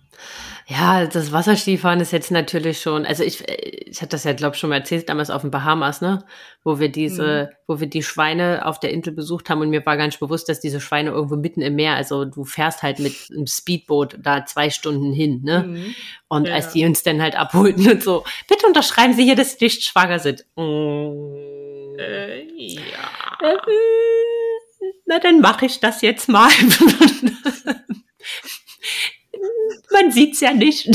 Ja, das Wasserskifahren ist jetzt natürlich schon, also ich, ich hatte das ja, glaube ich, schon mal erzählt, damals auf den Bahamas, ne? Wo wir diese, wo wir die Schweine auf der Insel besucht haben und mir war gar nicht bewusst, dass diese Schweine irgendwo mitten im Meer, also du fährst halt mit einem Speedboot da zwei Stunden hin, ne? Mhm. Und Ja, als die uns dann halt abholten und so, bitte unterschreiben Sie hier, dass Sie nicht schwanger sind. Mm. Äh, ja. Na, dann mache ich das jetzt mal. *laughs* Man sieht's ja nicht.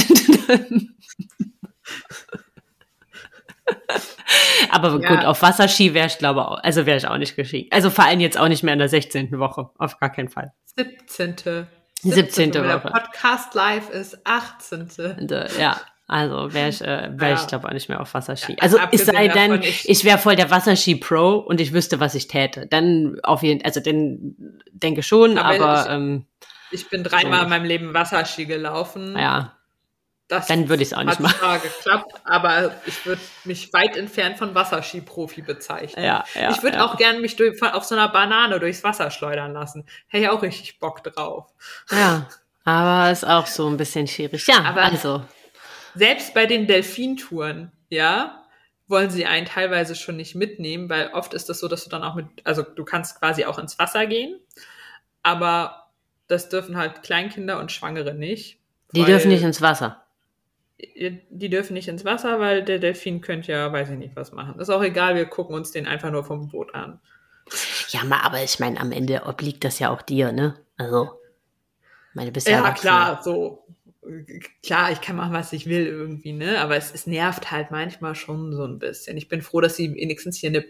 Aber Ja. gut, auf Wasserski wäre ich glaube auch, also wäre ich auch nicht geschickt. Also vor allem jetzt auch nicht mehr in der 16. Woche, auf gar keinen Fall. 17. 17. Wenn der Woche. Podcast live ist, 18. Und, äh, ja, also wäre ich, äh, wär Ja. ich glaube auch nicht mehr auf Wasserski. Ja, Also es sei denn, ich- ich wäre voll der Wasserski-Pro und ich wüsste, was ich täte. Dann auf jeden also dann denke schon, Aber aber, ich- ähm, Ich bin dreimal So. in meinem Leben Wasserski gelaufen. ja, Das dann würde ich's auch nicht hat machen. zwar geklappt, aber ich würde mich weit entfernt von Wasserski-Profi bezeichnen. ja, ja. ich würde ja. auch gern mich durch, auf so einer Banane durchs Wasser schleudern lassen. Hätte ich auch richtig Bock drauf. Ja, aber ist auch so ein bisschen schwierig. Ja, Aber- also. Selbst bei den Delfintouren, ja, wollen sie einen teilweise schon nicht mitnehmen, weil oft ist das so, dass du dann auch mit, also du kannst quasi auch ins Wasser gehen, aber das dürfen halt Kleinkinder und Schwangere nicht. Die dürfen nicht ins Wasser. Die dürfen nicht ins Wasser, weil der Delfin könnte ja, weiß ich nicht, was machen. Ist auch egal, wir gucken uns den einfach nur vom Boot an. Ja, aber ich meine, am Ende obliegt das ja auch dir, ne? Also, meine bist Ja, klar, so. Klar, ich kann machen, was ich will irgendwie, ne? Aber es, es nervt halt manchmal schon so ein bisschen. Ich bin froh, dass sie wenigstens hier eine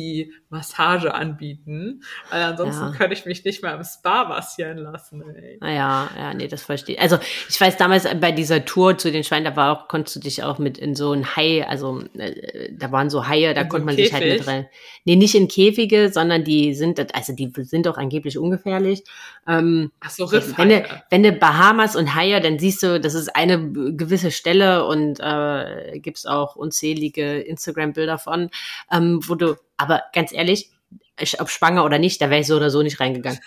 Pregnancy-Massage anbieten, weil ansonsten Ja. könnte ich mich nicht mal im Spa massieren lassen, ey. Ah Ja, ja, nee, das verstehe ich. Also ich weiß damals bei dieser Tour zu den Schweinen, da war auch, konntest du dich auch mit in so ein Hai, also äh, da waren so Haie, da In konnte man sich halt mit Käfig? rein. Nee, nicht in Käfige, sondern die sind, also die sind auch angeblich ungefährlich. Ähm, Ach so, wenn du, Riffhaie. wenn du Bahamas und Haie, dann siehst du, das ist eine gewisse Stelle und äh, gibt's auch unzählige Instagram-Bilder von, ähm, wo du, aber ganz ehrlich, ich- ob schwanger oder nicht, da wäre ich so oder so nicht reingegangen.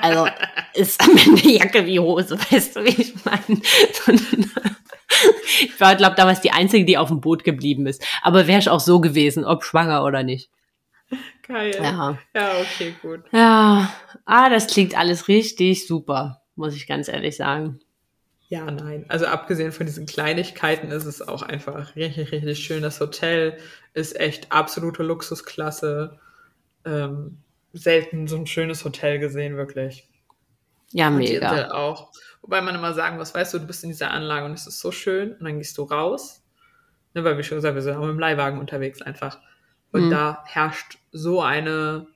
Also ist *laughs* am Ende Jacke wie Hose, weißt du, wie ich meine? *laughs* ich war, glaube damals die Einzige, die auf dem Boot geblieben ist. Aber wäre ich auch so gewesen, ob schwanger oder nicht. Geil. Ja. ja, okay, gut. Ja, ah, das klingt alles richtig super, muss ich ganz ehrlich sagen. Ja, nein. Also abgesehen von diesen Kleinigkeiten ist es auch einfach richtig, richtig schön. Das Hotel ist echt absolute Luxusklasse. Ähm, selten so ein schönes Hotel gesehen, wirklich. Ja, Und die mega. Insel auch. Wobei man immer sagen muss, weißt du, du bist in dieser Anlage und es ist so schön und dann gehst du raus. Ne, weil wie schon gesagt, wir sind auch mit dem Leihwagen unterwegs einfach. Und Mhm. da herrscht so eine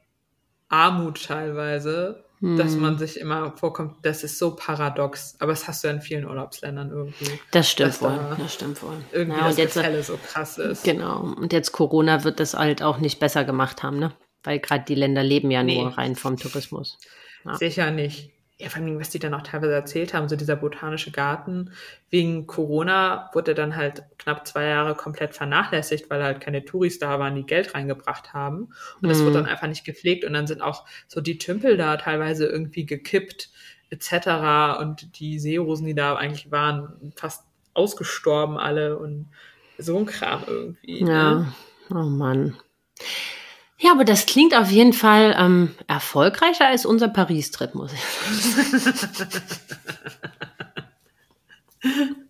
Armut teilweise, hm. dass man sich immer vorkommt, das ist so paradox. Aber das hast du ja in vielen Urlaubsländern irgendwie. Das stimmt wohl. Da das stimmt wohl. Irgendwie ja, das jetzt, Gefälle so krass ist. Genau. Und jetzt Corona wird das halt auch nicht besser gemacht haben, ne? Weil gerade die Länder leben ja nee. nur rein vom Tourismus. Ja. Sicher nicht ja, vor allem, was die dann auch teilweise erzählt haben, so dieser botanische Garten, wegen Corona wurde dann halt knapp zwei Jahre komplett vernachlässigt, weil halt keine Touris da waren, die Geld reingebracht haben. Und es mhm. wurde dann einfach nicht gepflegt und dann sind auch so die Tümpel da teilweise irgendwie gekippt, etc. Und die Seerosen, die da eigentlich waren, fast ausgestorben alle und so ein Kram irgendwie. Ja, ne? oh Mann. Ja, aber das klingt auf jeden Fall ähm, erfolgreicher als unser Paris-Trip, muss ich sagen. *laughs*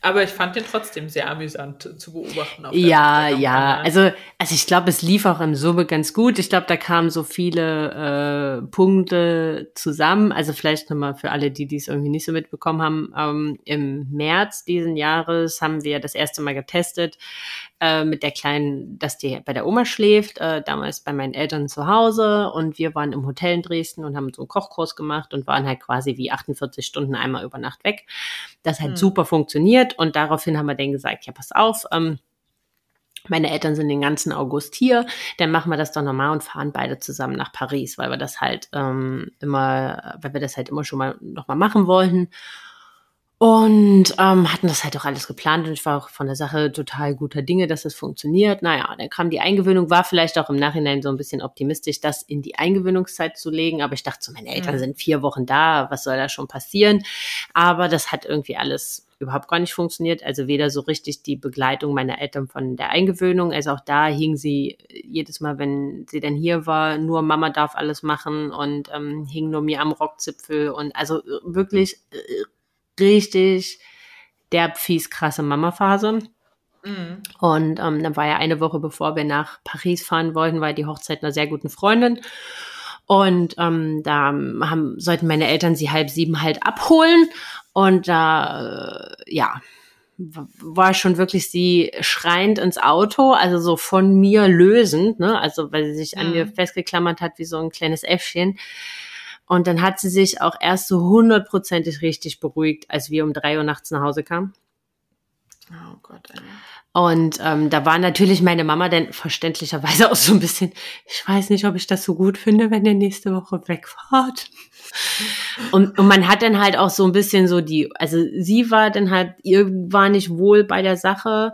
Aber ich fand den trotzdem sehr amüsant zu beobachten. ja, ja. Also, also ich glaube, es lief auch im Summe ganz gut. Ich glaube, da kamen so viele äh, Punkte zusammen. Also vielleicht nochmal für alle, die dies irgendwie nicht so mitbekommen haben. Ähm, Im März diesen Jahres haben wir das erste Mal getestet äh, mit der Kleinen, dass die bei der Oma schläft, äh, damals bei meinen Eltern zu Hause und wir waren im Hotel in Dresden und haben so einen Kochkurs gemacht und waren halt quasi wie 48 Stunden einmal über Nacht weg. Das hat mhm. super funktioniert und daraufhin haben wir dann gesagt, ja, pass auf, ähm, meine Eltern sind den ganzen August hier, dann machen wir das doch nochmal und fahren beide zusammen nach Paris, weil wir das halt ähm, immer, weil wir das halt immer schon mal nochmal machen wollten. Und ähm, hatten das halt auch alles geplant und ich war auch von der Sache total guter Dinge, dass es funktioniert. Naja, dann kam die Eingewöhnung, war vielleicht auch im Nachhinein so ein bisschen optimistisch, das in die Eingewöhnungszeit zu legen. Aber ich dachte so, meine Eltern ja. sind vier Wochen da, was soll da schon passieren? Aber das hat irgendwie alles überhaupt gar nicht funktioniert. Also weder so richtig die Begleitung meiner Eltern von der Eingewöhnung, also auch da hing sie jedes Mal, wenn sie denn hier war, nur Mama darf alles machen und ähm, hing nur mir am Rockzipfel und also wirklich äh, richtig derb fies krasse Mama-Phase. Mhm. Und ähm, dann war ja eine Woche bevor wir nach Paris fahren wollten, war die Hochzeit einer sehr guten Freundin. Und ähm, da haben, sollten meine Eltern sie halb sieben halt abholen. Und da, äh, ja, war schon wirklich sie schreiend ins Auto, also so von mir lösend, ne? Also weil sie sich mhm. an mir festgeklammert hat wie so ein kleines Äffchen. Und dann hat sie sich auch erst so hundertprozentig richtig beruhigt, als wir um drei Uhr nachts nach Hause kamen. Oh Gott, ey. Und ähm, da war natürlich meine Mama dann verständlicherweise auch so ein bisschen, ich weiß nicht, ob ich das so gut finde, wenn ihr nächste Woche wegfahrt. Und, und man hat dann halt auch so ein bisschen so die, also sie war dann halt, ihr war nicht wohl bei der Sache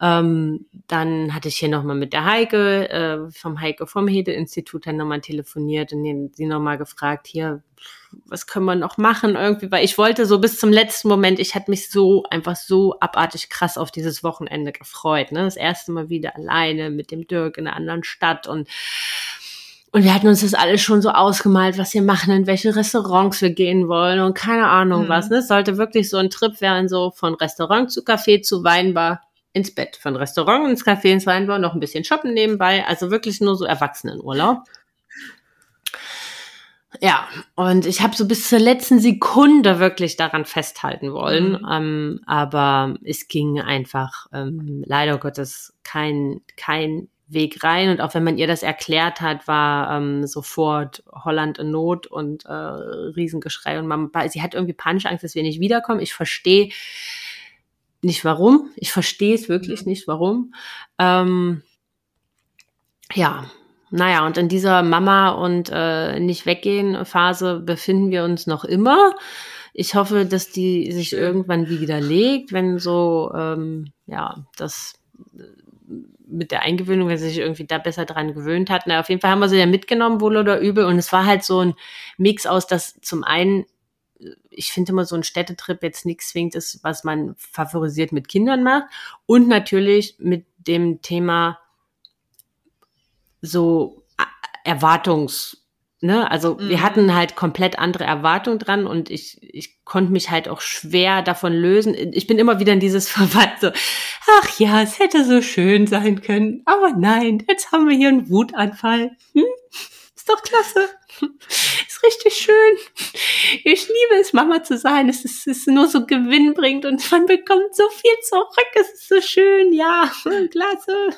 ähm, dann hatte ich hier nochmal mit der Heike, äh, vom Heike vom Hede-Institut dann nochmal telefoniert und sie nochmal gefragt, hier, was können wir noch machen irgendwie, weil ich wollte so bis zum letzten Moment, ich hatte mich so einfach so abartig krass auf dieses Wochenende gefreut, ne? Das erste Mal wieder alleine mit dem Dirk in einer anderen Stadt und und wir hatten uns das alles schon so ausgemalt, was wir machen, in welche Restaurants wir gehen wollen und keine Ahnung mhm. was. Ne? Es sollte wirklich so ein Trip werden, so von Restaurant zu Café zu Weinbar ins Bett, von Restaurant ins Café ins Weinbau, noch ein bisschen shoppen nebenbei, also wirklich nur so Erwachsenenurlaub. Ja, und ich habe so bis zur letzten Sekunde wirklich daran festhalten wollen, mhm. ähm, aber es ging einfach ähm, leider Gottes kein kein Weg rein und auch wenn man ihr das erklärt hat, war ähm, sofort Holland in Not und äh, Riesengeschrei und man, sie hat irgendwie panische Angst, dass wir nicht wiederkommen. Ich verstehe nicht warum. Ich verstehe es wirklich nicht, warum. Ähm, ja, naja, und in dieser Mama und äh, nicht weggehen Phase befinden wir uns noch immer. Ich hoffe, dass die sich irgendwann wieder legt, wenn so, ähm, ja, das äh, mit der Eingewöhnung, wenn sie sich irgendwie da besser dran gewöhnt hat. Na, auf jeden Fall haben wir sie ja mitgenommen, wohl oder übel. Und es war halt so ein Mix aus, dass zum einen ich finde immer so ein Städtetrip jetzt nichts zwingend ist, was man favorisiert mit Kindern macht. Und natürlich mit dem Thema so Erwartungs, ne, also mhm. wir hatten halt komplett andere Erwartungen dran und ich, ich konnte mich halt auch schwer davon lösen. Ich bin immer wieder in dieses *laughs* Verwalt so, ach ja, es hätte so schön sein können, aber nein, jetzt haben wir hier einen Wutanfall. Hm? Ist doch klasse. *laughs* Ist richtig schön. ich liebe es, Mama zu sein. Es ist, es ist nur so gewinnbringend und man bekommt so viel zurück. Es ist so schön, ja, *laughs* klasse.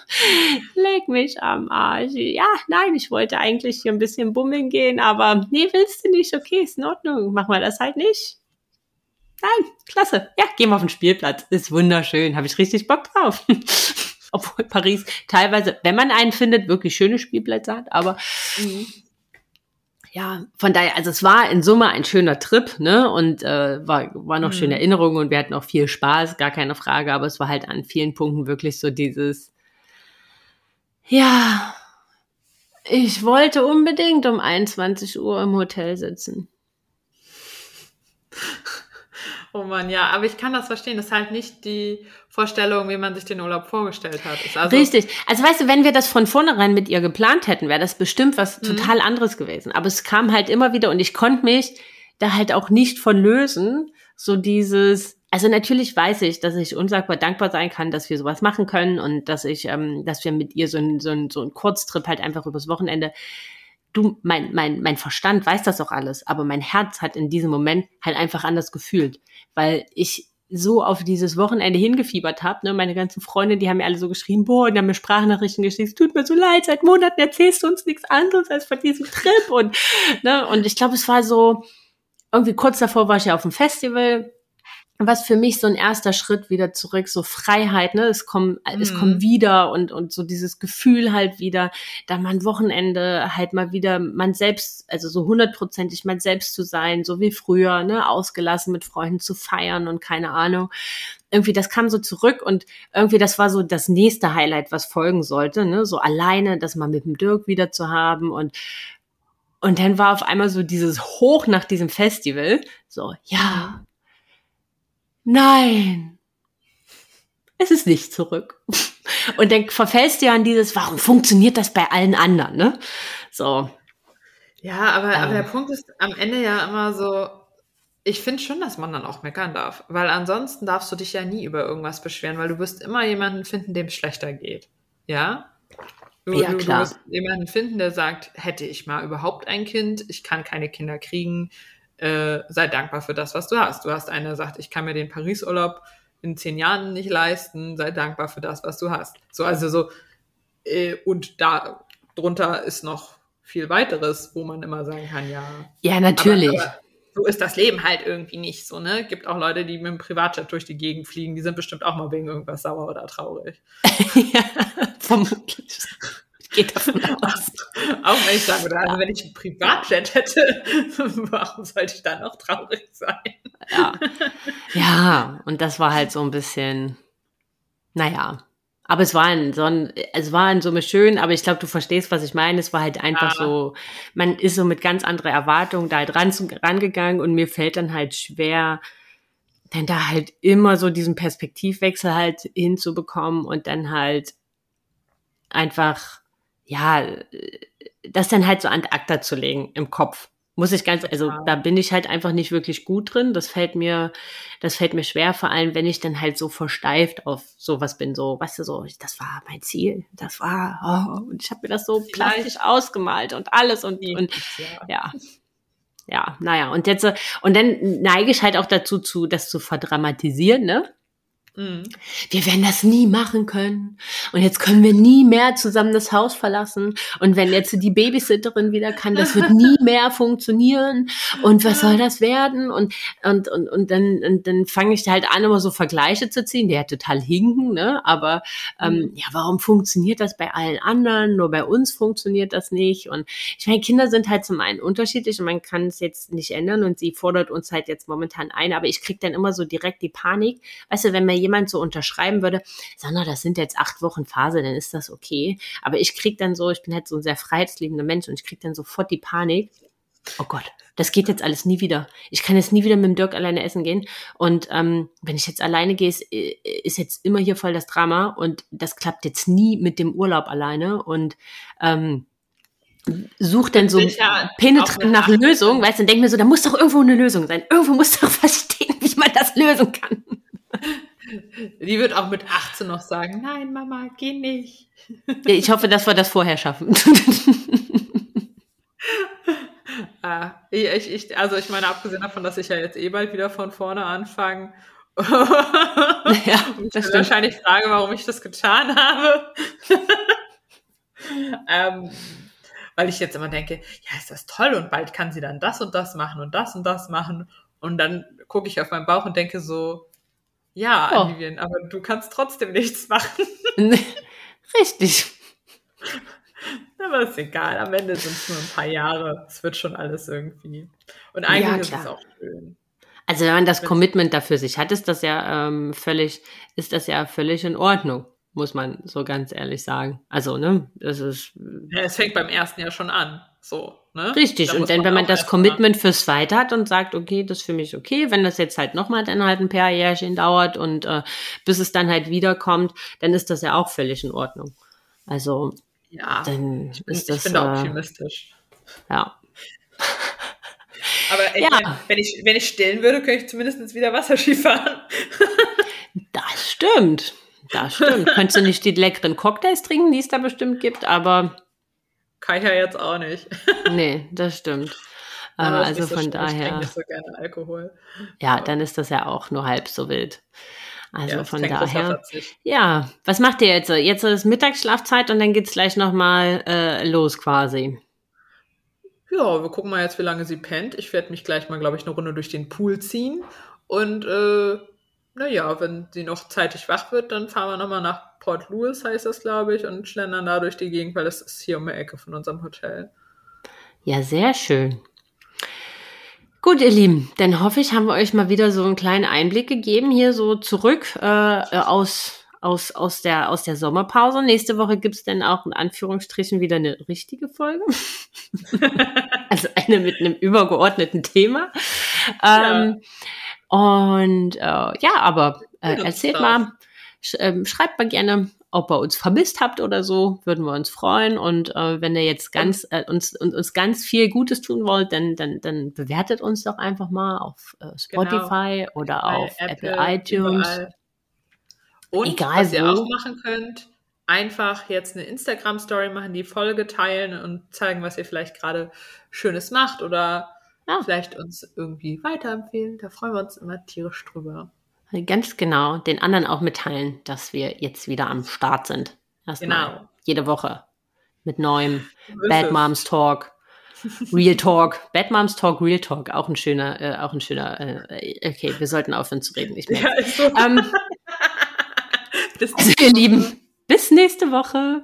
Leg mich am Arsch. Ja, nein, ich wollte eigentlich hier ein bisschen bummeln gehen, aber nee, willst du nicht? Okay, ist in Ordnung. Machen wir das halt nicht. Nein, klasse. Ja, gehen wir auf den Spielplatz. Ist wunderschön. Habe ich richtig Bock drauf. *laughs* Obwohl Paris teilweise, wenn man einen findet, wirklich schöne Spielplätze hat, aber mhm. Ja, von daher, also es war in Summe ein schöner Trip, ne? Und äh, war, war noch mhm. schöne Erinnerungen und wir hatten auch viel Spaß, gar keine Frage, aber es war halt an vielen Punkten wirklich so dieses, ja, ich wollte unbedingt um 21 Uhr im Hotel sitzen. Oh man, ja, aber ich kann das verstehen. Das ist halt nicht die Vorstellung, wie man sich den Urlaub vorgestellt hat. Also Richtig. Also weißt du, wenn wir das von vornherein mit ihr geplant hätten, wäre das bestimmt was mhm. total anderes gewesen. Aber es kam halt immer wieder und ich konnte mich da halt auch nicht von lösen. So dieses, also natürlich weiß ich, dass ich unsagbar dankbar sein kann, dass wir sowas machen können und dass ich, ähm, dass wir mit ihr so ein, so ein, so ein Kurztrip halt einfach übers Wochenende du, mein, mein, mein Verstand weiß das auch alles, aber mein Herz hat in diesem Moment halt einfach anders gefühlt, weil ich so auf dieses Wochenende hingefiebert habe. Ne? Meine ganzen Freunde, die haben mir alle so geschrieben, boah, die haben mir Sprachnachrichten geschickt, es tut mir so leid, seit Monaten erzählst du uns nichts anderes als von diesem Trip. Und, ne? und ich glaube, es war so, irgendwie kurz davor war ich ja auf dem Festival was für mich so ein erster Schritt wieder zurück, so Freiheit, ne, es kommt, mhm. es kommt wieder und, und so dieses Gefühl halt wieder, da man Wochenende halt mal wieder man selbst, also so hundertprozentig man selbst zu sein, so wie früher, ne, ausgelassen mit Freunden zu feiern und keine Ahnung. Irgendwie, das kam so zurück und irgendwie, das war so das nächste Highlight, was folgen sollte, ne, so alleine, das mal mit dem Dirk wieder zu haben und und dann war auf einmal so dieses Hoch nach diesem Festival, so, ja, nein, es ist nicht zurück. Und dann verfällst du ja an dieses, warum funktioniert das bei allen anderen, ne? So. Ja, aber, ähm. aber der Punkt ist am Ende ja immer so, ich finde schon, dass man dann auch meckern darf, weil ansonsten darfst du dich ja nie über irgendwas beschweren, weil du wirst immer jemanden finden, dem es schlechter geht. Ja? Du, ja, klar. du wirst jemanden finden, der sagt, hätte ich mal überhaupt ein Kind, ich kann keine Kinder kriegen, äh, sei dankbar für das, was du hast. Du hast eine, sagt, ich kann mir den Paris-Urlaub in zehn Jahren nicht leisten, sei dankbar für das, was du hast. So, also so, äh, und da drunter ist noch viel weiteres, wo man immer sagen kann, ja. Ja, natürlich. Aber, aber so ist das Leben halt irgendwie nicht so, ne? Gibt auch Leute, die mit dem Privatjet durch die Gegend fliegen, die sind bestimmt auch mal wegen irgendwas sauer oder traurig. *laughs* ja, vermutlich geht davon *laughs* aus. Auch wenn ich sage, also wenn ich ein Privatjet hätte, *laughs* warum sollte ich da noch traurig sein? Ja. *laughs* ja, und das war halt so ein bisschen, naja. Aber es war in so ein, es war in Summe schön, aber ich glaube, du verstehst, was ich meine. Es war halt einfach ja. so, man ist so mit ganz anderer Erwartung da halt ran, rangegangen und mir fällt dann halt schwer, denn da halt immer so diesen Perspektivwechsel halt hinzubekommen und dann halt einfach ja, das dann halt so an Akta zu legen im Kopf. Muss ich ganz, also da bin ich halt einfach nicht wirklich gut drin. Das fällt mir, das fällt mir schwer, vor allem wenn ich dann halt so versteift auf sowas bin, so, weißt du, so, das war mein Ziel, das war, oh, und ich habe mir das so plastisch ausgemalt und alles und, und ja. Ja, naja, und jetzt, und dann neige ich halt auch dazu, zu, das zu verdramatisieren, ne? Mhm. Wir werden das nie machen können. Und jetzt können wir nie mehr zusammen das Haus verlassen. Und wenn jetzt die Babysitterin wieder kann, das wird nie *laughs* mehr funktionieren. Und was soll das werden? Und, und, und, und dann, und dann fange ich halt an, immer so Vergleiche zu ziehen, die ja total hinken, ne? Aber ähm, mhm. ja, warum funktioniert das bei allen anderen? Nur bei uns funktioniert das nicht. Und ich meine, Kinder sind halt zum einen unterschiedlich und man kann es jetzt nicht ändern und sie fordert uns halt jetzt momentan ein, aber ich krieg dann immer so direkt die Panik. Weißt du, wenn mir jemand so unterschreiben würde, Sandra, das sind jetzt acht Wochen Phase, dann ist das okay. Aber ich krieg dann so, ich bin halt so ein sehr freiheitsliebender Mensch und ich krieg dann sofort die Panik. Oh Gott, das geht jetzt alles nie wieder. Ich kann jetzt nie wieder mit dem Dirk alleine essen gehen. Und ähm, wenn ich jetzt alleine gehe, ist, ist jetzt immer hier voll das Drama. Und das klappt jetzt nie mit dem Urlaub alleine. Und ähm, sucht dann so penetrant nach Lösung, weißt du, und denk mir so, da muss doch irgendwo eine Lösung sein. Irgendwo muss doch was stehen, wie man das lösen kann. Die wird auch mit 18 noch sagen, nein, Mama, geh nicht. Ich hoffe, dass wir das vorher schaffen. *laughs* Ah, ich, ich, also ich meine, abgesehen davon, dass ich ja jetzt eh bald wieder von vorne anfange, *laughs* ja, *laughs* und ich wahrscheinlich frage, warum ich das getan habe. ähm, weil ich jetzt immer denke, ja, ist das toll und bald kann sie dann das und das machen und das und das machen. Und dann gucke ich auf meinen Bauch und denke so, ja, oh. Vivian, aber du kannst trotzdem nichts machen. *laughs* Richtig. *laughs* Aber ist egal, am Ende sind es nur ein paar Jahre. Es wird schon alles irgendwie. Und eigentlich ja, ist es auch schön. Also wenn man das Commitment dafür sich hat, ist das ja ähm, völlig, ist das ja völlig in Ordnung, muss man so ganz ehrlich sagen. Also, ne, das ist. Ja, es fängt beim ersten Jahr schon an. So, ne? Richtig. Da und dann, wenn man das Commitment mal. fürs Zweite hat und sagt, okay, das ist für mich okay, wenn das jetzt halt nochmal dann halt ein paar Jährchen dauert und äh, bis es dann halt wiederkommt, dann ist das ja auch völlig in Ordnung. Also, ja, dann ich bin, ist das. Ich bin da äh, optimistisch. Ja. Aber ich ja. meine, wenn ich, wenn ich stillen würde, könnte ich zumindest wieder Wasserski fahren. das stimmt. Das stimmt. Könntest du nicht die leckeren Cocktails trinken, die es da bestimmt gibt, aber. Kann ich ja jetzt auch nicht. nee, das stimmt. *laughs* Aber also so von schlimm. daher. Ich trinke nicht so gerne Alkohol. Ja, dann ist das ja auch nur halb so wild. Also ja, von daher. Ja, was macht ihr jetzt? Jetzt ist Mittagsschlafzeit und dann geht es gleich nochmal äh, los quasi. Ja, wir gucken mal jetzt, wie lange sie pennt. Ich werde mich gleich mal, glaube ich, eine Runde durch den Pool ziehen. Und äh, naja, wenn sie noch zeitig wach wird, dann fahren wir nochmal nach Port Louis, heißt das, glaube ich, und schlendern da durch die Gegend, weil das ist hier um die Ecke von unserem Hotel. Ja, sehr schön. Gut, ihr Lieben, dann hoffe ich, haben wir euch mal wieder so einen kleinen Einblick gegeben hier so zurück äh, aus aus, aus, der, aus der Sommerpause. Nächste Woche gibt es dann auch in Anführungsstrichen wieder eine richtige Folge. *laughs* also eine mit einem übergeordneten Thema. Ja. Und äh, ja, aber äh, erzählt mal, sch äh, schreibt mal gerne, ob ihr uns vermisst habt oder so, würden wir uns freuen. Und äh, wenn ihr jetzt ganz äh, uns, uns ganz viel Gutes tun wollt, dann, dann, dann bewertet uns doch einfach mal auf äh, Spotify genau. oder Bei auf Apple, Apple iTunes. Überall. Und Egal was wo. ihr auch machen könnt, einfach jetzt eine Instagram-Story machen, die Folge teilen und zeigen, was ihr vielleicht gerade Schönes macht oder ja. vielleicht uns irgendwie weiterempfehlen. Da freuen wir uns immer tierisch drüber. Ganz genau. Den anderen auch mitteilen, dass wir jetzt wieder am Start sind. Erstmal genau. Jede Woche mit neuem Bad Moms Talk. Real Talk, *laughs* Bad Moms Talk, Real Talk, auch ein schöner, äh, auch ein schöner. Äh, okay, wir sollten aufhören zu reden. Ich merke. *laughs* Ja, so. ähm, *laughs* also, ihr Lieben, bis nächste Woche.